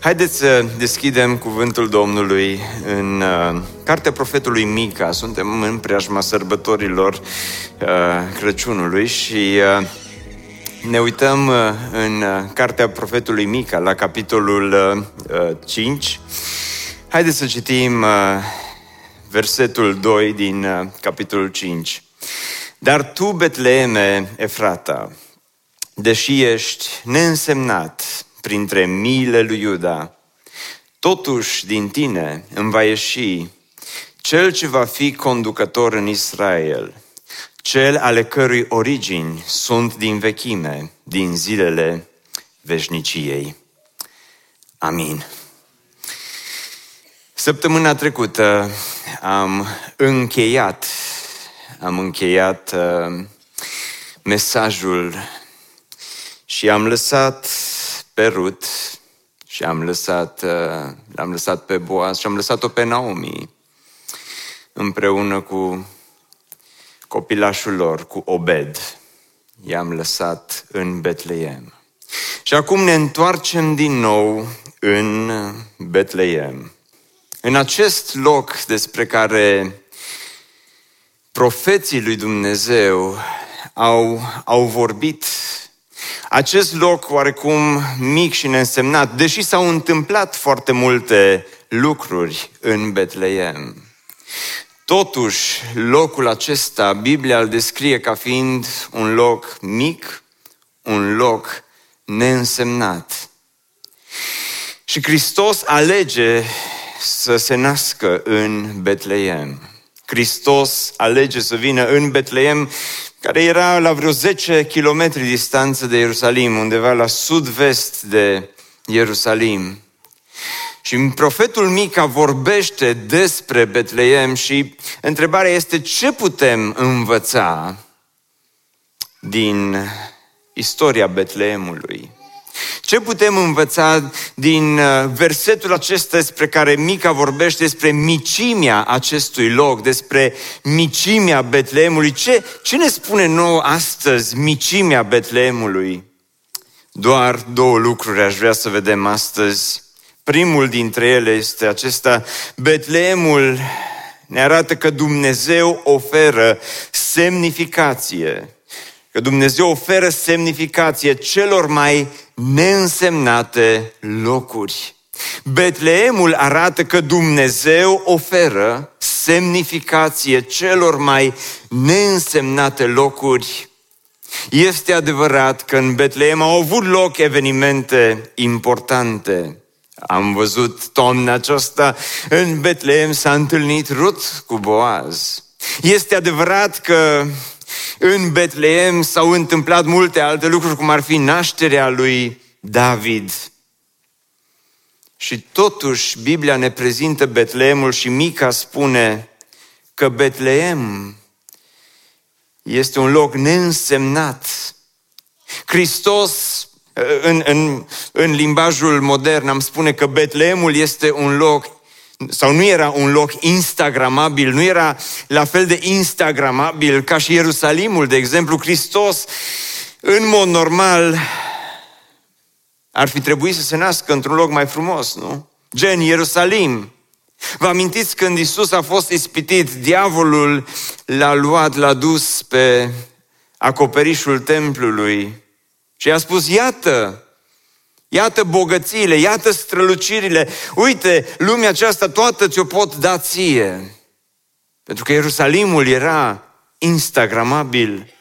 Haideți să deschidem cuvântul Domnului în uh, cartea profetului Mica. Suntem în preajma sărbătorilor uh, Crăciunului și uh, ne uităm uh, în uh, cartea profetului Mica, la capitolul uh, 5. Haideți să citim uh, versetul 2 din uh, capitolul 5. Dar tu, Betleeme, Efrata, deși ești neînsemnat printre miile lui Iuda, totuși din tine îmi va ieși cel ce va fi conducător în Israel, cel ale cărui origini sunt din vechime, din zilele veșniciei. Amin. Săptămâna trecută am încheiat, am încheiat uh, mesajul și am lăsat pe Rut și am lăsat, uh, l-am lăsat pe Boaz și am lăsat-o pe Naomi împreună cu copilașul lor, cu Obed. I-am lăsat în Betleem. Și acum ne întoarcem din nou în Betleem. În acest loc despre care profeții lui Dumnezeu au, au vorbit acest loc oarecum mic și neînsemnat, deși s-au întâmplat foarte multe lucruri în Betleem. Totuși, locul acesta, Biblia îl descrie ca fiind un loc mic, un loc neînsemnat. Și Hristos alege să se nască în Betleem. Hristos alege să vină în Betleem care era la vreo 10 km distanță de Ierusalim, undeva la sud-vest de Ierusalim. Și profetul Mica vorbește despre Betleem și întrebarea este ce putem învăța din istoria Betleemului. Ce putem învăța din uh, versetul acesta despre care Mica vorbește despre micimea acestui loc, despre micimea Betleemului? Ce, ce ne spune nouă astăzi micimea Betleemului? Doar două lucruri aș vrea să vedem astăzi. Primul dintre ele este acesta, Betleemul ne arată că Dumnezeu oferă semnificație că Dumnezeu oferă semnificație celor mai neînsemnate locuri. Betleemul arată că Dumnezeu oferă semnificație celor mai neînsemnate locuri. Este adevărat că în Betleem au avut loc evenimente importante. Am văzut toamna aceasta în Betleem s-a întâlnit Rut cu Boaz. Este adevărat că în Betleem s-au întâmplat multe alte lucruri, cum ar fi nașterea lui David. Și totuși Biblia ne prezintă Betleemul și Mica spune că Betleem este un loc neînsemnat. Hristos, în, în, în limbajul modern, am spune că Betleemul este un loc sau nu era un loc instagramabil, nu era la fel de instagramabil ca și Ierusalimul, de exemplu, Hristos, în mod normal, ar fi trebuit să se nască într-un loc mai frumos, nu? Gen Ierusalim. Vă amintiți când Isus a fost ispitit, diavolul l-a luat, l-a dus pe acoperișul templului și a spus, iată, Iată bogățiile, iată strălucirile. Uite, lumea aceasta toată ți-o pot da ție. Pentru că Ierusalimul era instagramabil.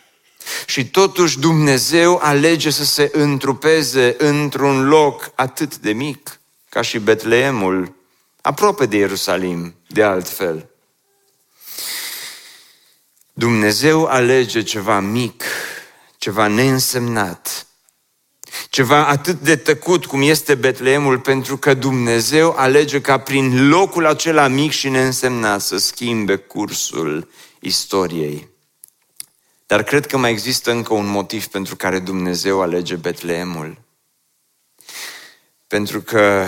Și totuși Dumnezeu alege să se întrupeze într-un loc atât de mic ca și Betleemul, aproape de Ierusalim, de altfel. Dumnezeu alege ceva mic, ceva neînsemnat, Ceva atât de tăcut cum este Betleemul, pentru că Dumnezeu alege ca prin locul acela mic și neînsemnat să schimbe cursul istoriei. Dar cred că mai există încă un motiv pentru care Dumnezeu alege Betleemul. Pentru că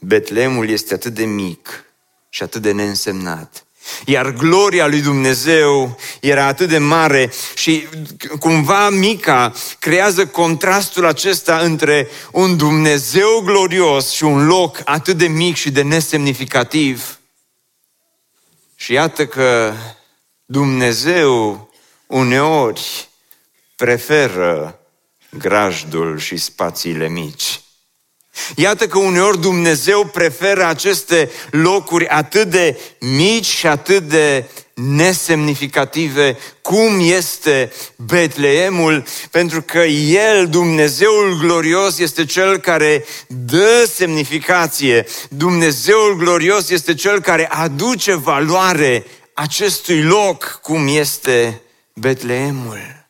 Betleemul este atât de mic și atât de neînsemnat. Iar gloria lui Dumnezeu era atât de mare și cumva Mica creează contrastul acesta între un Dumnezeu glorios și un loc atât de mic și de nesemnificativ. Și iată că Dumnezeu uneori preferă grajdul și spațiile mici. Iată că uneori Dumnezeu preferă aceste locuri atât de mici și atât de nesemnificative cum este Betleemul, pentru că El, Dumnezeul glorios, este Cel care dă semnificație. Dumnezeul glorios este Cel care aduce valoare acestui loc cum este Betleemul.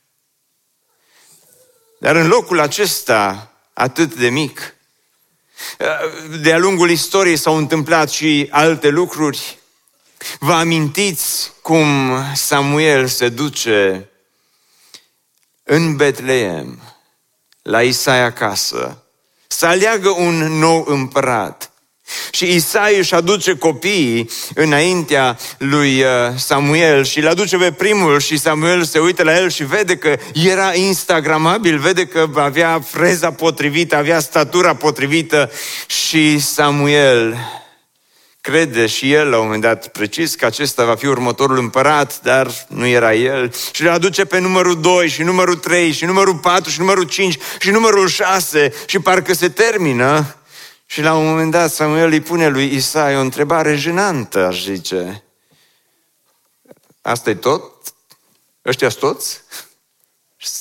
Dar în locul acesta atât de mic, de-a lungul istoriei s-au întâmplat și alte lucruri. Vă amintiți cum Samuel se duce în Betleem, la Isaia acasă, să aleagă un nou împărat. Și Isai își aduce copiii înaintea lui uh, Samuel și îl aduce pe primul și Samuel se uită la el și vede că era instagramabil, vede că avea freza potrivită, avea statura potrivită și Samuel crede și el la un moment dat precis că acesta va fi următorul împărat, dar nu era el. Și le aduce pe numărul 2 și numărul 3 și numărul 4 și numărul 5 și numărul 6 și parcă se termină și la un moment dat Samuel îi pune lui Isai o întrebare jenantă, aș zice. asta e tot? ăștia toți?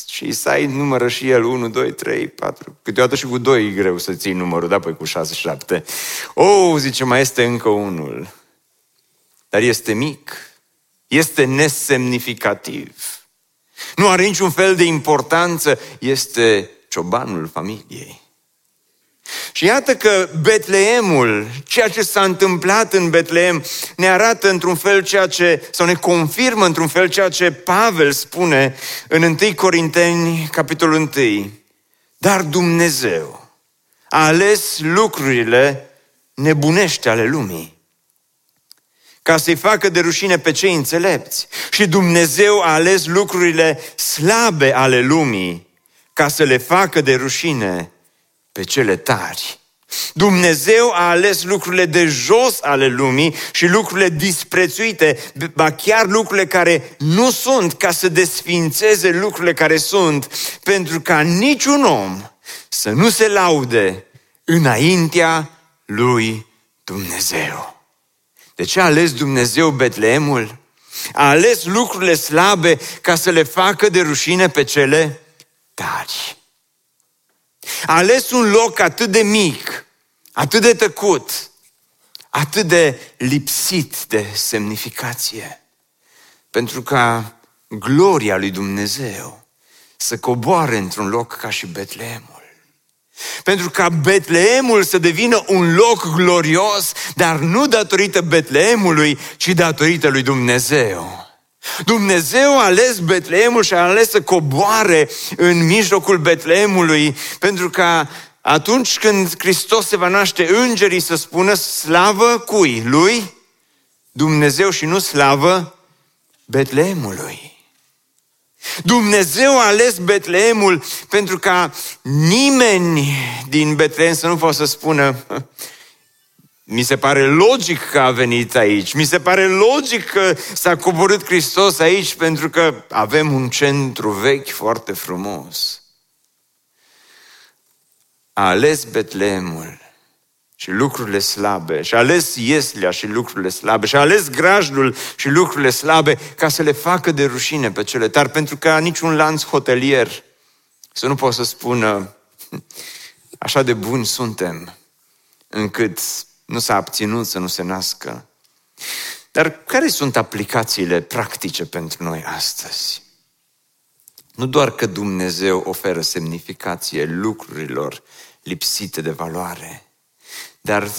Și Isai numără și el 1, 2, 3, 4. Câteodată și cu 2 e greu să ții numărul, da, păi cu 6, 7. O, zice, mai este încă unul. Dar este mic. Este nesemnificativ. Nu are niciun fel de importanță. Este ciobanul familiei. Și iată că Betleemul, ceea ce s-a întâmplat în Betleem, ne arată într-un fel ceea ce, sau ne confirmă într-un fel ceea ce Pavel spune în 1 Corinteni, capitolul 1. Dar Dumnezeu a ales lucrurile nebunește ale lumii ca să-i facă de rușine pe cei înțelepți. Și Dumnezeu a ales lucrurile slabe ale lumii ca să le facă de rușine pe cele tari. Dumnezeu a ales lucrurile de jos ale lumii și lucrurile disprețuite, ba chiar lucrurile care nu sunt, ca să desfințeze lucrurile care sunt, pentru ca niciun om să nu se laude înaintea lui Dumnezeu. De ce a ales Dumnezeu Betleemul? A ales lucrurile slabe ca să le facă de rușine pe cele tari. A ales un loc atât de mic, atât de tăcut, atât de lipsit de semnificație, pentru ca gloria lui Dumnezeu să coboare într-un loc ca și Betleemul. Pentru ca Betleemul să devină un loc glorios, dar nu datorită Betleemului, ci datorită lui Dumnezeu. Dumnezeu a ales Betleemul și a ales să coboare în mijlocul Betleemului pentru ca atunci când Hristos se va naște, îngerii să spună slavă cui? Lui? Dumnezeu și nu slavă Betleemului. Dumnezeu a ales Betleemul pentru ca nimeni din Betleem să nu poată să spună mi se pare logic că a venit aici. Mi se pare logic că s-a coborât Hristos aici pentru că avem un centru vechi foarte frumos. A ales Betleemul și lucrurile slabe, și a ales Ieslea și lucrurile slabe, și a ales grajdul și lucrurile slabe ca să le facă de rușine pe cele tari, pentru că niciun lanț hotelier să nu poată să spună așa de buni suntem încât nu s-a abținut să nu se nască. Dar care sunt aplicațiile practice pentru noi astăzi? Nu doar că Dumnezeu oferă semnificație lucrurilor lipsite de valoare, dar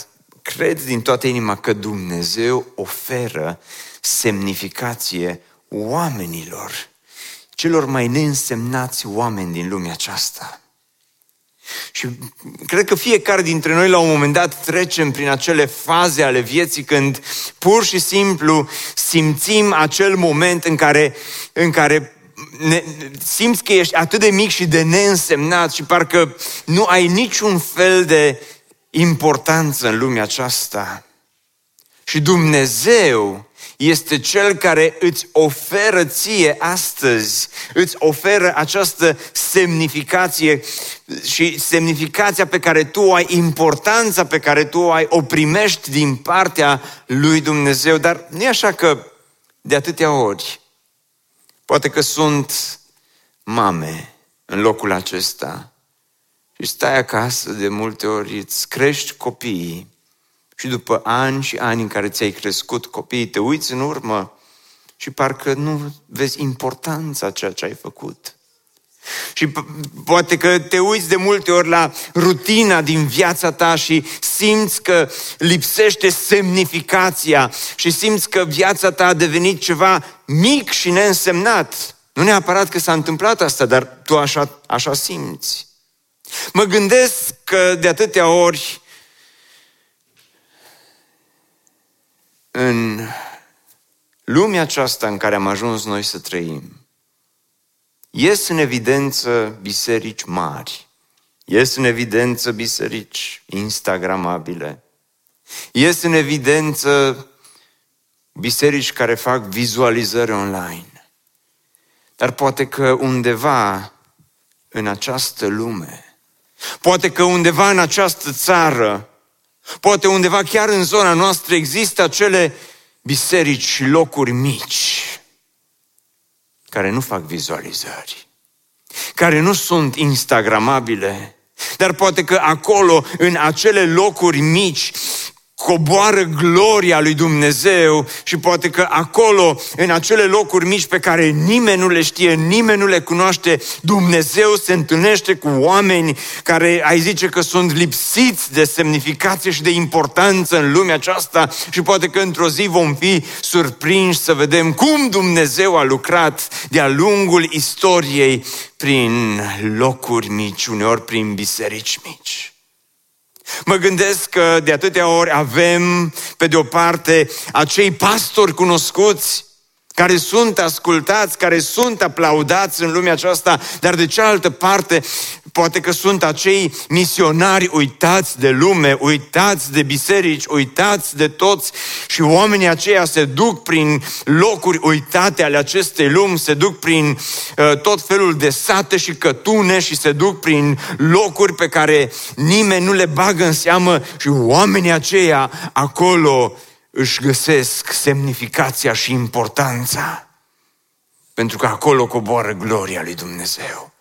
cred din toată inima că Dumnezeu oferă semnificație oamenilor, celor mai neînsemnați oameni din lumea aceasta. Și cred că fiecare dintre noi la un moment dat trecem prin acele faze ale vieții când pur și simplu simțim acel moment în care, în care ne, simți că ești atât de mic și de neînsemnat și parcă nu ai niciun fel de importanță în lumea aceasta. Și Dumnezeu este Cel care îți oferă ție astăzi, îți oferă această semnificație și semnificația pe care tu o ai, importanța pe care tu o ai, o primești din partea lui Dumnezeu. Dar nu e așa că de atâtea ori, poate că sunt mame în locul acesta și stai acasă de multe ori, îți crești copiii și după ani și ani în care ți-ai crescut copiii, te uiți în urmă și parcă nu vezi importanța ceea ce ai făcut. Și poate că te uiți de multe ori la rutina din viața ta și simți că lipsește semnificația și simți că viața ta a devenit ceva mic și neînsemnat. Nu neapărat că s-a întâmplat asta, dar tu așa, așa simți. Mă gândesc că de atâtea ori în lumea aceasta în care am ajuns noi să trăim, ies în evidență biserici mari, ies în evidență biserici instagramabile, ies în evidență biserici care fac vizualizări online. Dar poate că undeva în această lume, poate că undeva în această țară, Poate undeva chiar în zona noastră există acele biserici și locuri mici care nu fac vizualizări, care nu sunt instagramabile, dar poate că acolo, în acele locuri mici, coboară gloria lui Dumnezeu și poate că acolo, în acele locuri mici pe care nimeni nu le știe, nimeni nu le cunoaște, Dumnezeu se întâlnește cu oameni care ai zice că sunt lipsiți de semnificație și de importanță în lumea aceasta și poate că într-o zi vom fi surprinși să vedem cum Dumnezeu a lucrat de-a lungul istoriei prin locuri mici, uneori prin biserici mici. Mă gândesc că de atâtea ori avem, pe de o parte, acei pastori cunoscuți care sunt ascultați, care sunt aplaudați în lumea aceasta, dar de cealaltă parte Poate că sunt acei misionari uitați de lume, uitați de biserici, uitați de toți și oamenii aceia se duc prin locuri uitate ale acestei lumi, se duc prin uh, tot felul de sate și cătune și se duc prin locuri pe care nimeni nu le bagă în seamă și oamenii aceia acolo își găsesc semnificația și importanța. Pentru că acolo coboară gloria lui Dumnezeu,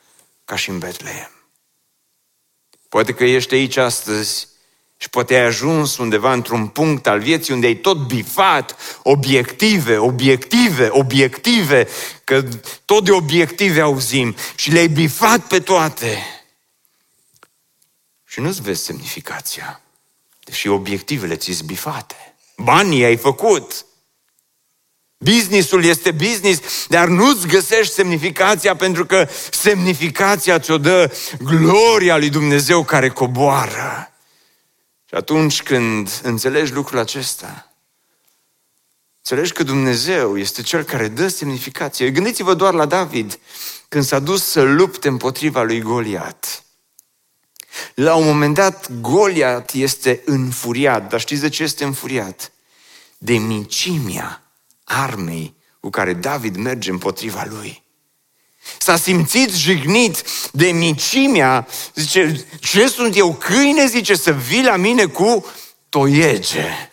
ca și în Betlehem. Poate că ești aici astăzi și poate ai ajuns undeva într-un punct al vieții unde ai tot bifat obiective, obiective, obiective, că tot de obiective auzim și le-ai bifat pe toate. Și nu-ți vezi semnificația, deși obiectivele ți-s bifate. Banii ai făcut, Businessul este business, dar nu-ți găsești semnificația pentru că semnificația ți-o dă gloria lui Dumnezeu care coboară. Și atunci când înțelegi lucrul acesta, înțelegi că Dumnezeu este Cel care dă semnificație. Gândiți-vă doar la David, când s-a dus să lupte împotriva lui Goliat. La un moment dat, Goliat este înfuriat, dar știți de ce este înfuriat? De micimea armei cu care David merge împotriva lui. S-a simțit jignit de micimea, zice, ce sunt eu, câine, zice, să vii la mine cu toiege.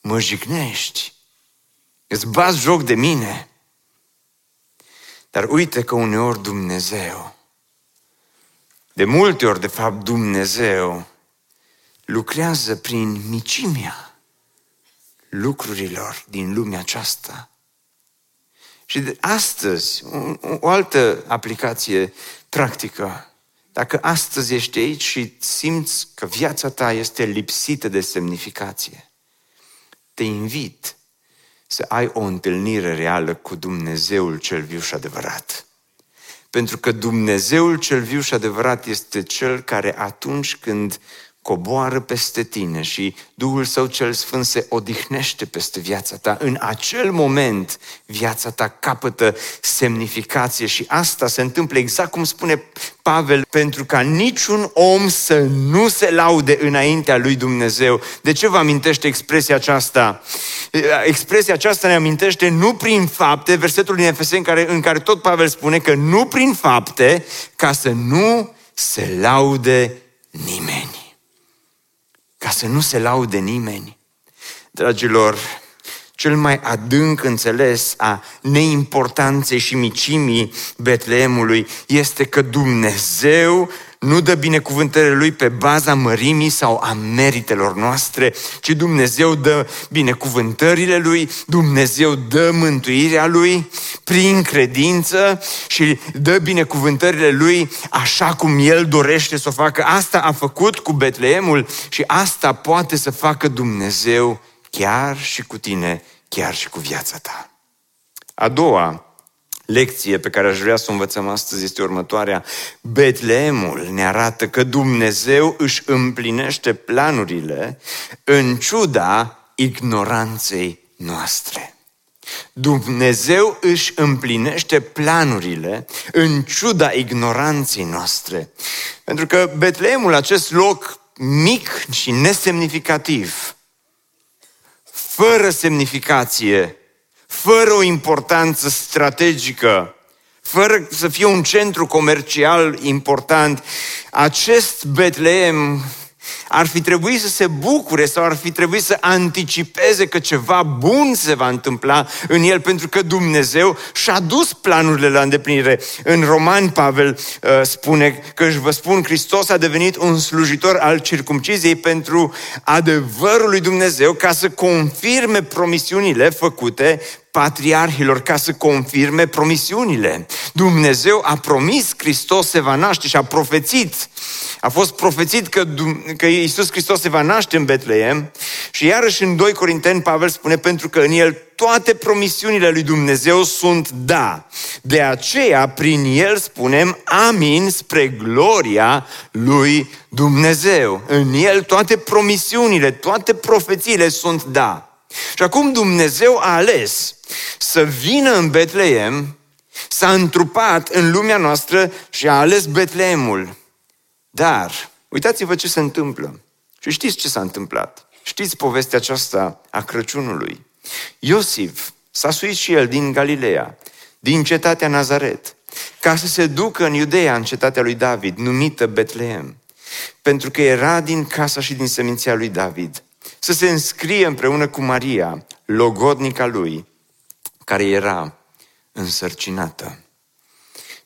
Mă jignești, îți bați joc de mine. Dar uite că uneori Dumnezeu, de multe ori, de fapt, Dumnezeu lucrează prin micimea lucrurilor din lumea aceasta. Și de astăzi, o, o altă aplicație practică. Dacă astăzi ești aici și simți că viața ta este lipsită de semnificație, te invit să ai o întâlnire reală cu Dumnezeul cel viu și adevărat. Pentru că Dumnezeul cel viu și adevărat este cel care atunci când coboară peste tine și Duhul Său cel Sfânt se odihnește peste viața ta. În acel moment, viața ta capătă semnificație și asta se întâmplă exact cum spune Pavel, pentru ca niciun om să nu se laude înaintea lui Dumnezeu. De ce vă amintește expresia aceasta? Expresia aceasta ne amintește nu prin fapte, versetul din Efeseni în care, în care tot Pavel spune că nu prin fapte, ca să nu se laude nimeni ca să nu se laude nimeni. Dragilor, cel mai adânc înțeles a neimportanței și micimii Betleemului este că Dumnezeu nu dă binecuvântările Lui pe baza mărimii sau a meritelor noastre, ci Dumnezeu dă binecuvântările Lui, Dumnezeu dă mântuirea Lui prin credință și dă binecuvântările Lui așa cum El dorește să o facă. Asta a făcut cu Betleemul și asta poate să facă Dumnezeu chiar și cu tine, chiar și cu viața ta. A doua lecție pe care aș vrea să o învățăm astăzi este următoarea. Betleemul ne arată că Dumnezeu își împlinește planurile în ciuda ignoranței noastre. Dumnezeu își împlinește planurile în ciuda ignoranței noastre. Pentru că Betleemul, acest loc mic și nesemnificativ, fără semnificație, fără o importanță strategică, fără să fie un centru comercial important, acest Betleem ar fi trebuit să se bucure sau ar fi trebuit să anticipeze că ceva bun se va întâmpla în el, pentru că Dumnezeu și-a dus planurile la îndeplinire. În Roman, Pavel uh, spune că își vă spun, Hristos a devenit un slujitor al circumciziei pentru adevărul lui Dumnezeu ca să confirme promisiunile făcute patriarhilor ca să confirme promisiunile. Dumnezeu a promis, Hristos se va naște și a profețit. A fost profețit că, că Iisus Hristos se va naște în Betleem și iarăși în 2 Corinteni Pavel spune pentru că în el toate promisiunile lui Dumnezeu sunt da. De aceea, prin el spunem amin spre gloria lui Dumnezeu. În el toate promisiunile, toate profețiile sunt da. Și acum Dumnezeu a ales să vină în Betleem, s-a întrupat în lumea noastră și a ales Betleemul. Dar, uitați-vă ce se întâmplă. Și știți ce s-a întâmplat. Știți povestea aceasta a Crăciunului. Iosif s-a suit și el din Galileea, din cetatea Nazaret, ca să se ducă în Iudeea, în cetatea lui David, numită Betleem, pentru că era din casa și din seminția lui David, să se înscrie împreună cu Maria, logodnica lui, care era însărcinată.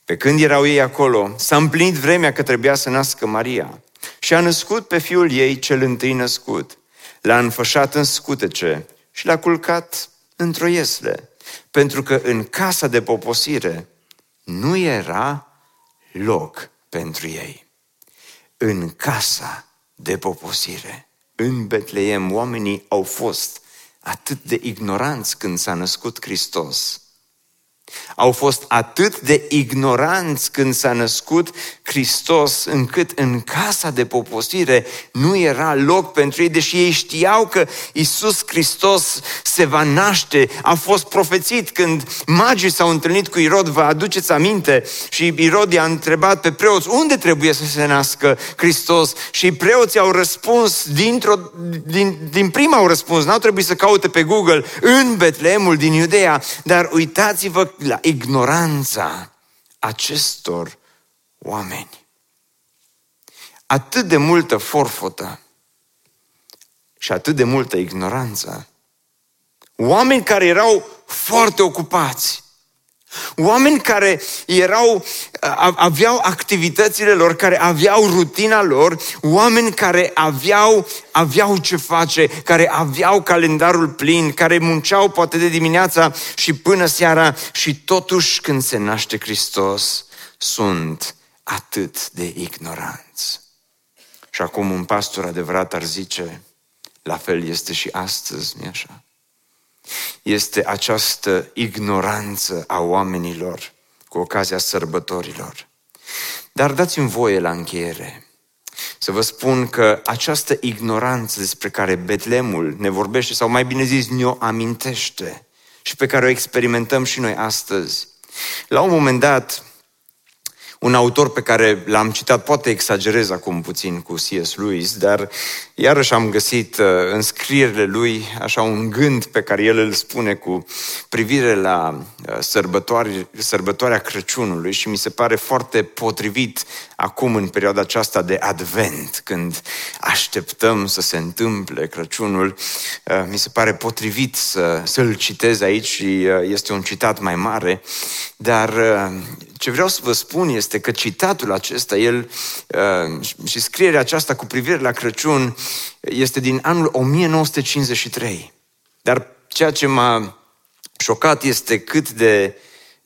Pe când erau ei acolo, s-a împlinit vremea că trebuia să nască Maria și a născut pe fiul ei cel întâi născut. L-a înfășat în scutece și l-a culcat într-o iesle, pentru că în casa de poposire nu era loc pentru ei. În casa de poposire, în Betleem, oamenii au fost atât de ignoranți când s-a născut Hristos, au fost atât de ignoranți când s-a născut Hristos, încât în casa de poposire nu era loc pentru ei, deși ei știau că Isus Hristos se va naște. A fost profețit când magii s-au întâlnit cu Irod, vă aduceți aminte? Și Irod i-a întrebat pe preoți, unde trebuie să se nască Hristos? Și preoții au răspuns, dintr-o, din, din prima au răspuns, n-au trebuit să caute pe Google, în Betleemul din Iudea, dar uitați-vă la ignoranța acestor oameni. Atât de multă forfotă și atât de multă ignoranță. Oameni care erau foarte ocupați, Oameni care erau, aveau activitățile lor, care aveau rutina lor, oameni care aveau, aveau ce face, care aveau calendarul plin, care munceau poate de dimineața și până seara și totuși când se naște Hristos sunt atât de ignoranți. Și acum un pastor adevărat ar zice, la fel este și astăzi, nu așa? Este această ignoranță a oamenilor cu ocazia sărbătorilor. Dar dați-mi voie la încheiere să vă spun că această ignoranță despre care Betlemul ne vorbește, sau mai bine zis, ne-o amintește și pe care o experimentăm și noi astăzi. La un moment dat, un autor pe care l-am citat, poate exagerez acum puțin cu C.S. Lewis, dar iarăși am găsit uh, în scrierile lui așa un gând pe care el îl spune cu privire la uh, sărbătoarea Crăciunului și mi se pare foarte potrivit acum în perioada aceasta de advent, când așteptăm să se întâmple Crăciunul, uh, mi se pare potrivit să, să-l citez aici și este un citat mai mare, dar ce vreau să vă spun este că citatul acesta, el uh, și scrierea aceasta cu privire la Crăciun este din anul 1953. Dar ceea ce m-a șocat este cât de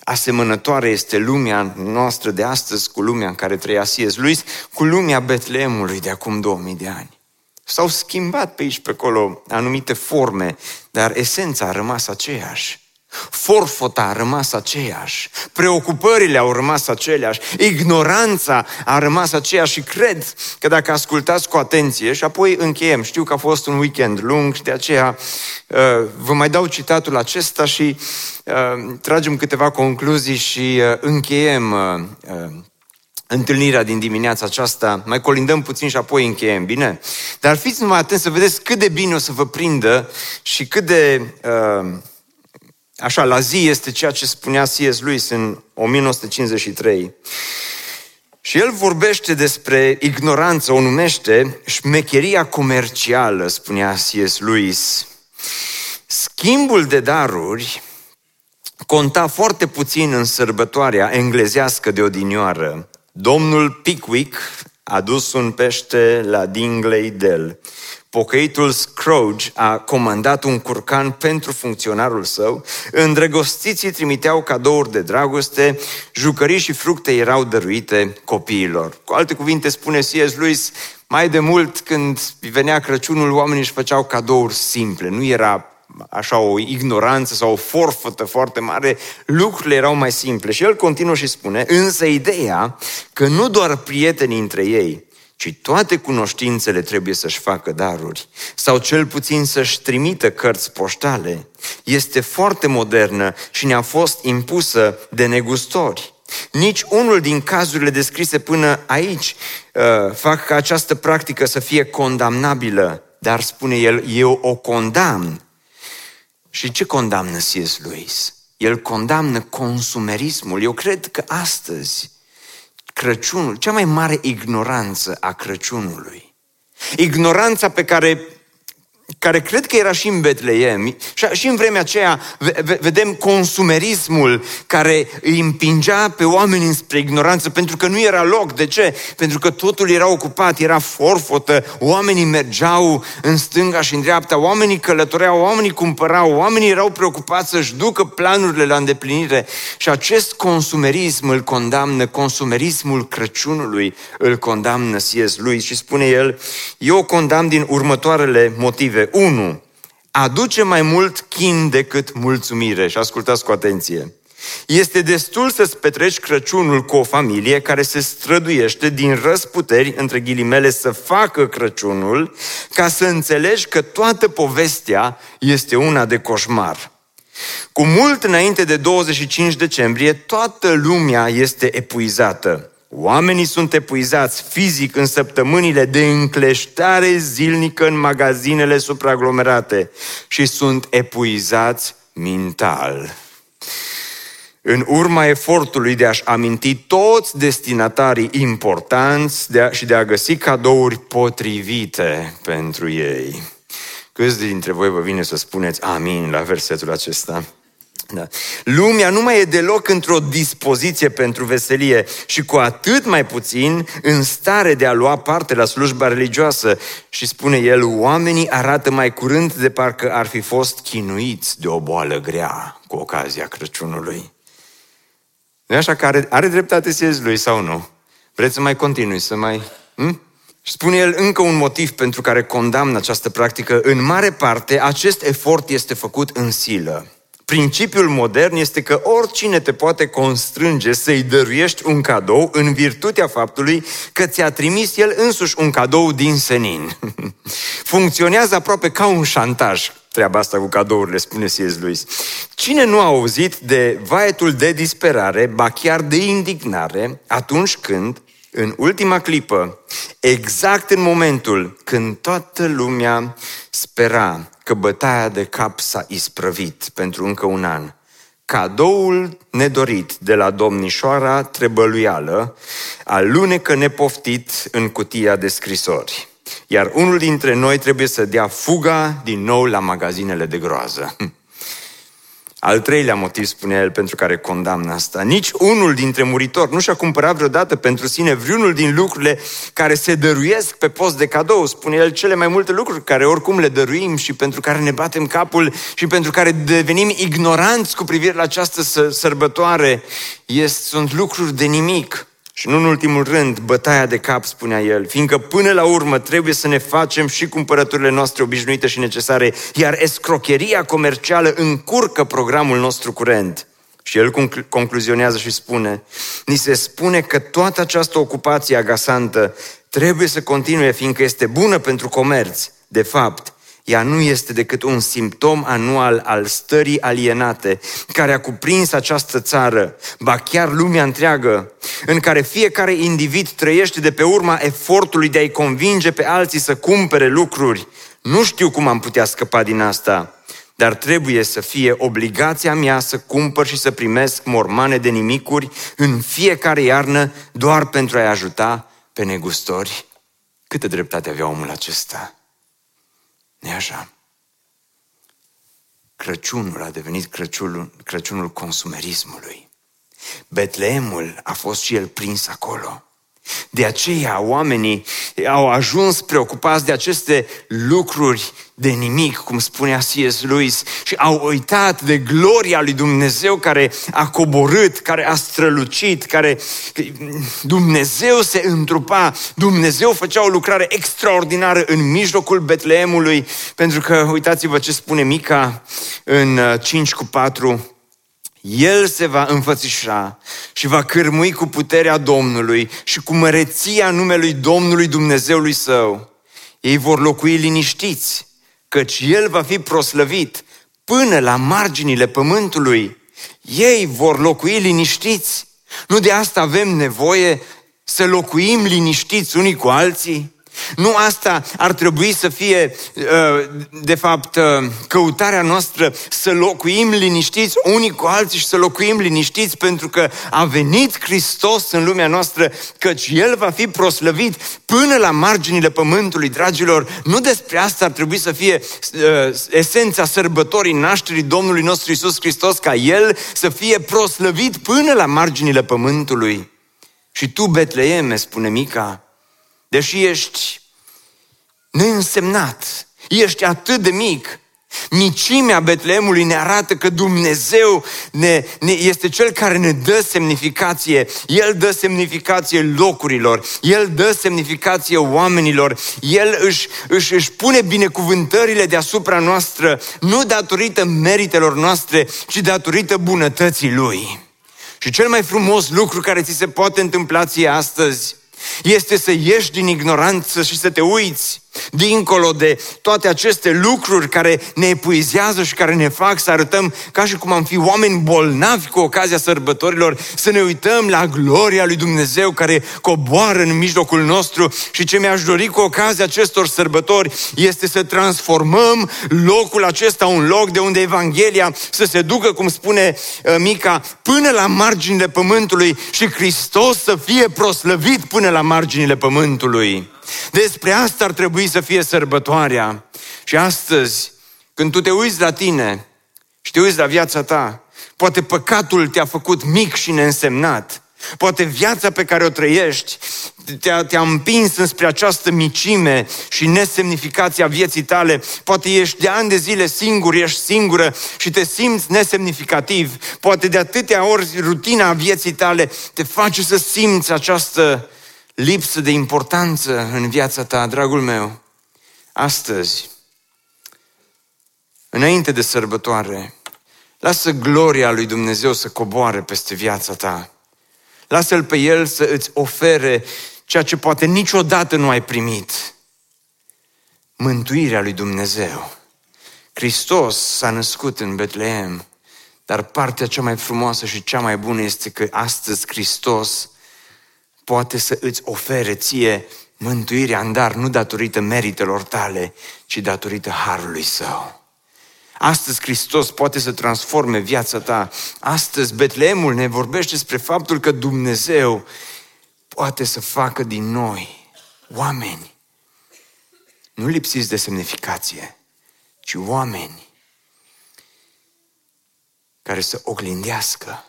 asemănătoare este lumea noastră de astăzi cu lumea în care trăia C.S. Lewis, cu lumea Betleemului de acum 2000 de ani. S-au schimbat pe aici, pe acolo, anumite forme, dar esența a rămas aceeași. Forfota a rămas aceeași, preocupările au rămas aceleași, ignoranța a rămas aceeași și cred că dacă ascultați cu atenție și apoi încheiem, știu că a fost un weekend lung și de aceea uh, vă mai dau citatul acesta și uh, tragem câteva concluzii și uh, încheiem întâlnirea din dimineața aceasta, mai colindăm puțin și apoi încheiem, bine? Dar fiți numai atenți să vedeți cât de bine o să vă prindă și cât de... Uh, Așa, la zi este ceea ce spunea C.S. Lewis în 1953. Și el vorbește despre ignoranță, o numește șmecheria comercială, spunea C.S. Lewis. Schimbul de daruri conta foarte puțin în sărbătoarea englezească de odinioară. Domnul Pickwick a dus un pește la Dingley Dell Pocăitul Scrooge a comandat un curcan pentru funcționarul său, îndrăgostiții trimiteau cadouri de dragoste, jucării și fructe erau dăruite copiilor. Cu alte cuvinte spune C.S. Lewis, mai de mult când venea Crăciunul, oamenii își făceau cadouri simple, nu era așa o ignoranță sau o forfătă foarte mare, lucrurile erau mai simple. Și el continuă și spune, însă ideea că nu doar prietenii între ei, ci toate cunoștințele trebuie să-și facă daruri, sau cel puțin să-și trimită cărți poștale, este foarte modernă și ne-a fost impusă de negustori. Nici unul din cazurile descrise până aici uh, fac ca această practică să fie condamnabilă, dar spune el, eu o condamn. Și ce condamnă C.S. Lewis? El condamnă consumerismul. Eu cred că astăzi Crăciunul, cea mai mare ignoranță a Crăciunului. Ignoranța pe care care cred că era și în Betleem, și în vremea aceea vedem consumerismul care îi împingea pe oameni spre ignoranță, pentru că nu era loc. De ce? Pentru că totul era ocupat, era forfotă, oamenii mergeau în stânga și în dreapta, oamenii călătoreau, oamenii cumpărau, oamenii erau preocupați să-și ducă planurile la îndeplinire. Și acest consumerism îl condamnă, consumerismul Crăciunului îl condamnă C.S. lui și spune el, eu o condamn din următoarele motive motive. 1. Aduce mai mult chin decât mulțumire. Și ascultați cu atenție. Este destul să-ți petreci Crăciunul cu o familie care se străduiește din răsputeri, între ghilimele, să facă Crăciunul, ca să înțelegi că toată povestea este una de coșmar. Cu mult înainte de 25 decembrie, toată lumea este epuizată. Oamenii sunt epuizați fizic în săptămânile de încleștare zilnică în magazinele supraaglomerate și sunt epuizați mental. În urma efortului de a-și aminti toți destinatarii importanți de a, și de a găsi cadouri potrivite pentru ei. Câți dintre voi vă vine să spuneți amin la versetul acesta? Da. Lumea nu mai e deloc într-o dispoziție pentru veselie și cu atât mai puțin în stare de a lua parte la slujba religioasă. Și spune el, oamenii arată mai curând de parcă ar fi fost chinuiți de o boală grea cu ocazia Crăciunului. nu așa că are, are dreptate siez lui sau nu? Vreți să mai continui, să mai... Hm? Și spune el încă un motiv pentru care condamnă această practică. În mare parte, acest efort este făcut în silă. Principiul modern este că oricine te poate constrânge să-i dăruiești un cadou în virtutea faptului că ți-a trimis el însuși un cadou din senin. Funcționează aproape ca un șantaj treaba asta cu cadourile, spune C.S. Lewis. Cine nu a auzit de vaetul de disperare, ba chiar de indignare, atunci când, în ultima clipă, exact în momentul când toată lumea spera că bătaia de cap s-a isprăvit pentru încă un an. Cadoul nedorit de la domnișoara trebăluială alunecă nepoftit în cutia de scrisori. Iar unul dintre noi trebuie să dea fuga din nou la magazinele de groază. Al treilea motiv, spune el, pentru care condamnă asta. Nici unul dintre muritori nu și-a cumpărat vreodată pentru sine vreunul din lucrurile care se dăruiesc pe post de cadou. Spune el cele mai multe lucruri care oricum le dăruim și pentru care ne batem capul și pentru care devenim ignoranți cu privire la această sărbătoare. Este, sunt lucruri de nimic. Și nu în ultimul rând, bătaia de cap, spunea el, fiindcă până la urmă trebuie să ne facem și cumpărăturile noastre obișnuite și necesare, iar escrocheria comercială încurcă programul nostru curent. Și el concluzionează și spune, ni se spune că toată această ocupație agasantă trebuie să continue, fiindcă este bună pentru comerț. De fapt, ea nu este decât un simptom anual al stării alienate care a cuprins această țară, ba chiar lumea întreagă, în care fiecare individ trăiește de pe urma efortului de a-i convinge pe alții să cumpere lucruri. Nu știu cum am putea scăpa din asta, dar trebuie să fie obligația mea să cumpăr și să primesc mormane de nimicuri în fiecare iarnă doar pentru a-i ajuta pe negustori. Câtă dreptate avea omul acesta? Nu așa? Crăciunul a devenit Crăciunul, Crăciunul consumerismului. Betleemul a fost și el prins acolo. De aceea oamenii au ajuns preocupați de aceste lucruri de nimic, cum spunea C.S. Lewis, și au uitat de gloria lui Dumnezeu care a coborât, care a strălucit, care Dumnezeu se întrupa, Dumnezeu făcea o lucrare extraordinară în mijlocul Betleemului, pentru că uitați-vă ce spune Mica în 5 uh, cu 4, el se va înfățișa și va cârmui cu puterea Domnului și cu măreția numelui Domnului Dumnezeului său. Ei vor locui liniștiți, căci El va fi proslăvit până la marginile pământului. Ei vor locui liniștiți. Nu de asta avem nevoie să locuim liniștiți unii cu alții? Nu asta ar trebui să fie, uh, de fapt, uh, căutarea noastră să locuim liniștiți unii cu alții și să locuim liniștiți pentru că a venit Hristos în lumea noastră, căci El va fi proslăvit până la marginile pământului, dragilor. Nu despre asta ar trebui să fie uh, esența sărbătorii nașterii Domnului nostru Isus Hristos, ca El să fie proslăvit până la marginile pământului. Și tu, Betleeme, spune Mica, deși ești neînsemnat, ești atât de mic, Micimea Betleemului ne arată că Dumnezeu ne, ne, este Cel care ne dă semnificație. El dă semnificație locurilor, El dă semnificație oamenilor, El își, își, își pune binecuvântările deasupra noastră, nu datorită meritelor noastre, ci datorită bunătății Lui. Și cel mai frumos lucru care ți se poate întâmpla ție astăzi este să ieși din ignoranță și să te uiți dincolo de toate aceste lucruri care ne epuizează și care ne fac să arătăm ca și cum am fi oameni bolnavi cu ocazia sărbătorilor, să ne uităm la gloria lui Dumnezeu care coboară în mijlocul nostru și ce mi-aș dori cu ocazia acestor sărbători este să transformăm locul acesta un loc de unde Evanghelia să se ducă, cum spune uh, Mica, până la marginile pământului și Hristos să fie proslăvit până la marginile pământului. Despre asta ar trebui să fie sărbătoarea. Și astăzi, când tu te uiți la tine și te uiți la viața ta, Poate păcatul te-a făcut mic și neînsemnat. Poate viața pe care o trăiești te-a, te-a împins înspre această micime și nesemnificația vieții tale. Poate ești de ani de zile singur, ești singură și te simți nesemnificativ. Poate de atâtea ori rutina vieții tale te face să simți această lipsă de importanță în viața ta, dragul meu. Astăzi, înainte de sărbătoare, lasă gloria lui Dumnezeu să coboare peste viața ta. Lasă-L pe El să îți ofere ceea ce poate niciodată nu ai primit. Mântuirea lui Dumnezeu. Hristos s-a născut în Betleem, dar partea cea mai frumoasă și cea mai bună este că astăzi Hristos poate să îți ofere ție mântuirea în dar, nu datorită meritelor tale, ci datorită harului său. Astăzi Hristos poate să transforme viața ta. Astăzi Betleemul ne vorbește despre faptul că Dumnezeu poate să facă din noi oameni nu lipsiți de semnificație, ci oameni care să oglindească,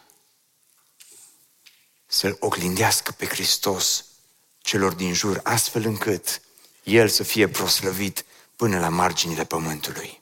să-L oglindească pe Hristos celor din jur, astfel încât El să fie proslăvit până la marginile pământului.